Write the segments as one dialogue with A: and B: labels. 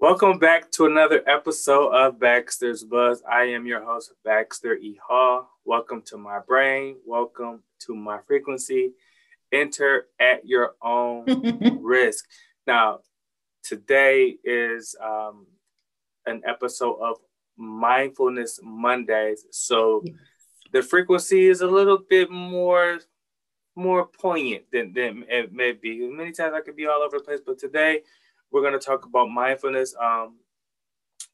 A: Welcome back to another episode of Baxter's Buzz. I am your host, Baxter E. Hall. Welcome to my brain. Welcome to my frequency. Enter at your own risk. Now, today is um, an episode of Mindfulness Mondays. So the frequency is a little bit more more poignant than, than it may be. Many times I could be all over the place, but today we're going to talk about mindfulness. Um,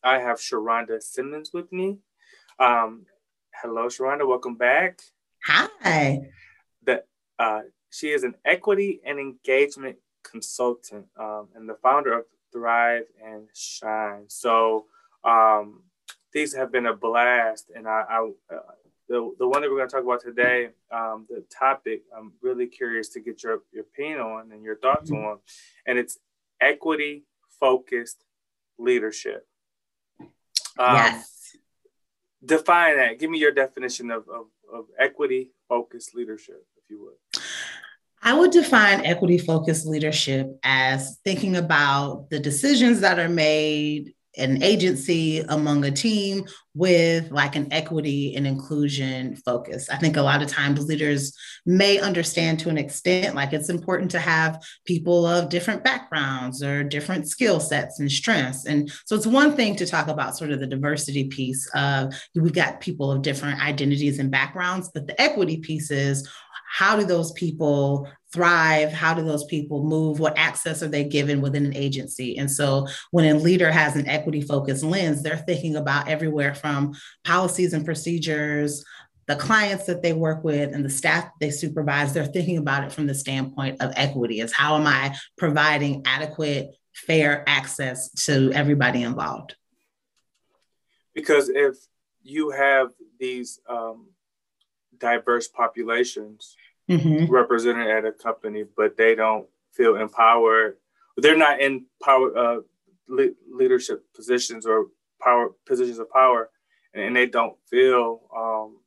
A: I have Sharonda Simmons with me. Um, hello, Sharonda. Welcome back.
B: Hi.
A: The, uh, she is an equity and engagement consultant um, and the founder of Thrive and Shine. So um, these have been a blast, and I, I uh, the, the one that we're going to talk about today, um, the topic, I'm really curious to get your, your opinion on and your thoughts mm-hmm. on, and it's equity focused leadership.
B: Um, yes.
A: Define that. Give me your definition of, of, of equity focused leadership, if you would.
B: I would define equity focused leadership as thinking about the decisions that are made an agency among a team with like an equity and inclusion focus. I think a lot of times leaders may understand to an extent like it's important to have people of different backgrounds or different skill sets and strengths. And so it's one thing to talk about sort of the diversity piece of we've got people of different identities and backgrounds, but the equity piece is how do those people thrive? How do those people move? What access are they given within an agency? And so when a leader has an equity focused lens they're thinking about everywhere from policies and procedures the clients that they work with and the staff they supervise. They're thinking about it from the standpoint of equity is how am i providing adequate fair access to everybody involved?
A: Because if you have these um, diverse populations mm-hmm. represented at a company, but they don't feel empowered. They're not in power uh, le- leadership positions or power positions of power, and they don't feel um,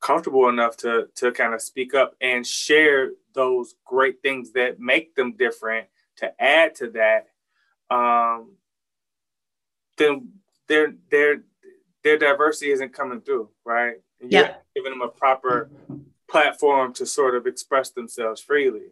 A: comfortable enough to to kind of speak up and share those great things that make them different. To add to that, um, then their their their diversity isn't coming through, right?
B: yeah.
A: giving them a proper platform to sort of express themselves freely.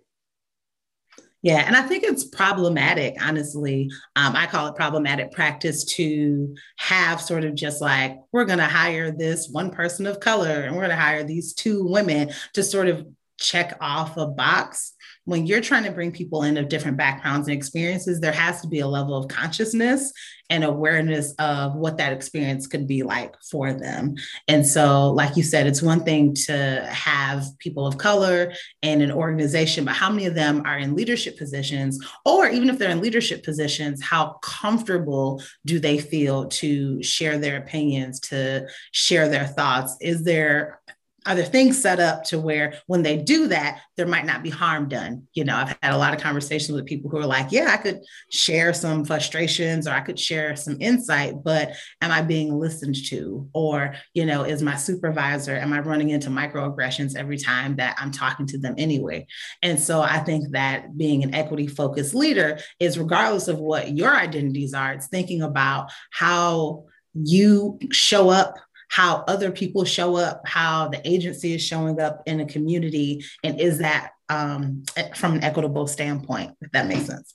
B: Yeah, and I think it's problematic, honestly. Um, I call it problematic practice to have sort of just like, we're going to hire this one person of color and we're going to hire these two women to sort of check off a box when you're trying to bring people in of different backgrounds and experiences, there has to be a level of consciousness and awareness of what that experience could be like for them. And so, like you said, it's one thing to have people of color in an organization, but how many of them are in leadership positions? Or even if they're in leadership positions, how comfortable do they feel to share their opinions, to share their thoughts? Is there are there things set up to where when they do that there might not be harm done. You know i've had a lot of conversations with people who are like yeah i could share some frustrations or i could share some insight but am i being listened to? Or you know is my supervisor am i running into microaggressions every time that i'm talking to them anyway? And so i think that being an equity focused leader is regardless of what your identities are it's thinking about how you show up how other people show up, how the agency is showing up in a community, and is that um, from an equitable standpoint, if that makes sense?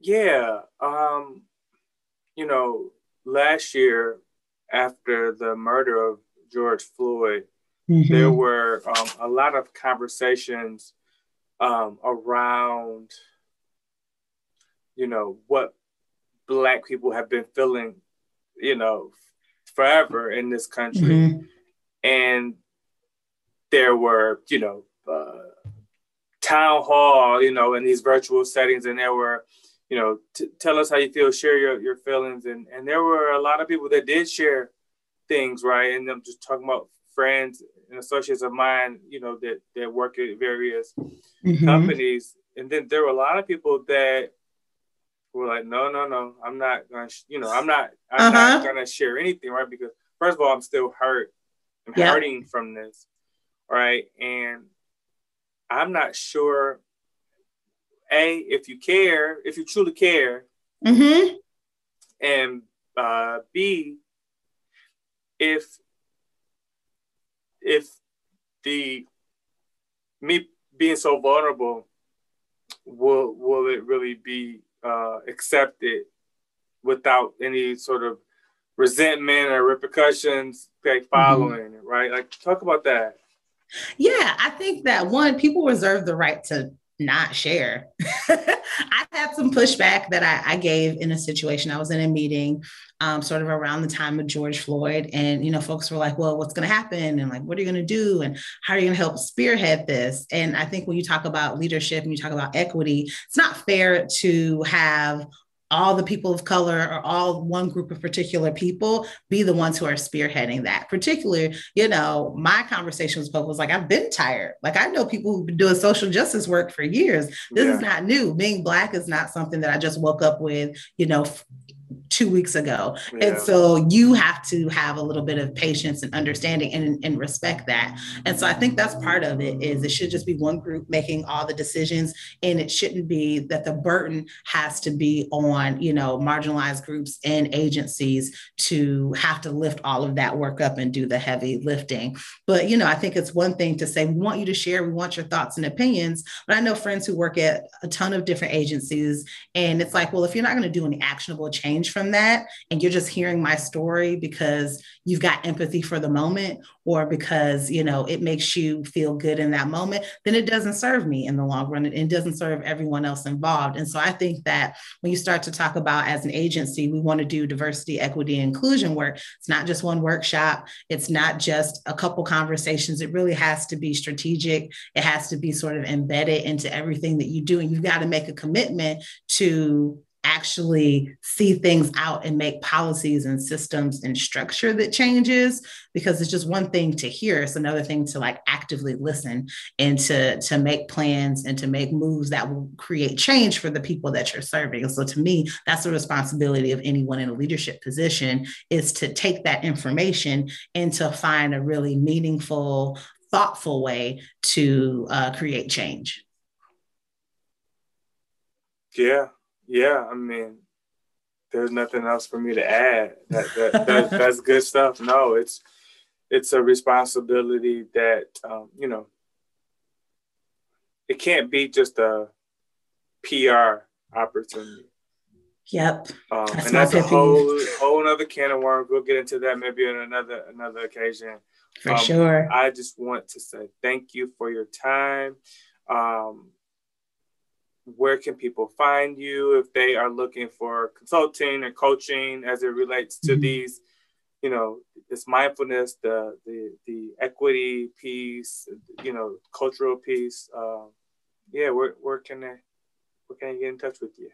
A: Yeah. Um, you know, last year, after the murder of George Floyd, mm-hmm. there were um, a lot of conversations um, around, you know, what Black people have been feeling, you know, forever in this country. Mm-hmm. And there were, you know, uh, town hall, you know, in these virtual settings, and there were, you know, t- tell us how you feel, share your, your feelings. And, and there were a lot of people that did share things, right? And I'm just talking about friends and associates of mine, you know, that, that work at various mm-hmm. companies. And then there were a lot of people that were like, no, no, no, I'm not gonna, sh- you know, I'm not, I'm uh-huh. not gonna share anything, right? Because first of all, I'm still hurt, I'm yeah. hurting from this, right? And I'm not sure, a, if you care, if you truly care,
B: Mm-hmm.
A: And uh, B, if if the me being so vulnerable will will it really be uh, accept it without any sort of resentment or repercussions like mm-hmm. following mm-hmm. it right like talk about that
B: yeah i think that one people reserve the right to not share. I had some pushback that I, I, gave in a situation. I was in a meeting um, sort of around the time of George Floyd. And, you know, folks were like, well, what's going to happen? And like, what are you going to do? And how are you going to help spearhead this? And I think when you talk about leadership and you talk about equity, it's not fair to have all the people of color or all one group of particular people be the ones who are spearheading that. Particularly, you know, my conversation with folks was like, I've been tired. Like I know people who've been doing social justice work for years. This yeah. is not new. Being black is not something that I just woke up with, you know, two weeks ago. Yeah. And so you have to have a little bit of patience and understanding and, and respect that. And so I think that's part of it is it should just be one group making all the decisions. And it shouldn't be that the burden has to be on, you know, marginalized groups and agencies to have to lift all of that work up and do the heavy lifting. But, you know, I think it's one thing to say, we want you to share, we want your thoughts and opinions. But I know friends who work at a ton of different agencies. And it's like, well, if you're not going to do any actionable change from that and you're just hearing my story because you've got empathy for the moment or because you know it makes you feel good in that moment then it doesn't serve me in the long run and it doesn't serve everyone else involved. And so i think that when you start to talk about as an agency we want to do diversity equity inclusion work. It's not just one workshop. It's not just a couple conversations. It really has to be strategic. It has to be sort of embedded into everything that you do. And you've got to make a commitment to actually see things out and make policies and systems and structure that changes because it's just one thing to hear it's another thing to like actively listen and to to make plans and to make moves that will create change for the people that you're serving. So to me that's the responsibility of anyone in a leadership position is to take that information and to find a really meaningful thoughtful way to uh, create change.
A: Yeah yeah, I mean, there's nothing else for me to add. That, that, that that's good stuff. No, it's it's a responsibility that um, you know it can't be just a PR opportunity.
B: Yep.
A: Um, that's and that's a whole whole other can of worms. We'll get into that maybe on another another occasion.
B: For um, sure.
A: I just want to say thank you for your time. Um, where can people find you if they are looking for consulting or coaching as it relates to mm-hmm. these you know this mindfulness the the the equity piece you know cultural piece um, yeah where, where can they where can I get in touch with you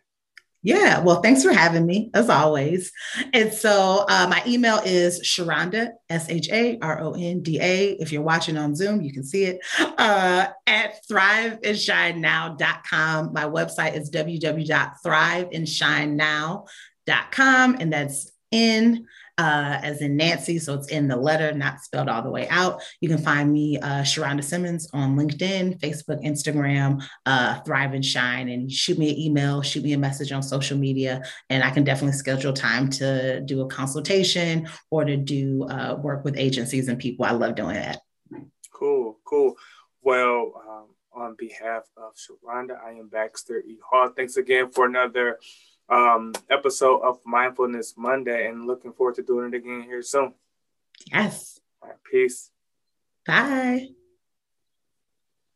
B: yeah, well, thanks for having me as always. And so uh, my email is Sharonda, S H A R O N D A. If you're watching on Zoom, you can see it uh, at thriveandshinenow.com. My website is www.thriveandshinenow.com, and that's in uh, as in Nancy. So it's in the letter, not spelled all the way out. You can find me, uh, Sharonda Simmons, on LinkedIn, Facebook, Instagram, uh, Thrive and Shine, and shoot me an email, shoot me a message on social media, and I can definitely schedule time to do a consultation or to do uh, work with agencies and people. I love doing that.
A: Cool, cool. Well, um, on behalf of Sharonda, I am Baxter E. Hall. Thanks again for another um, episode of Mindfulness Monday and looking forward to doing it again here soon.
B: Yes.
A: Right, peace.
B: Bye.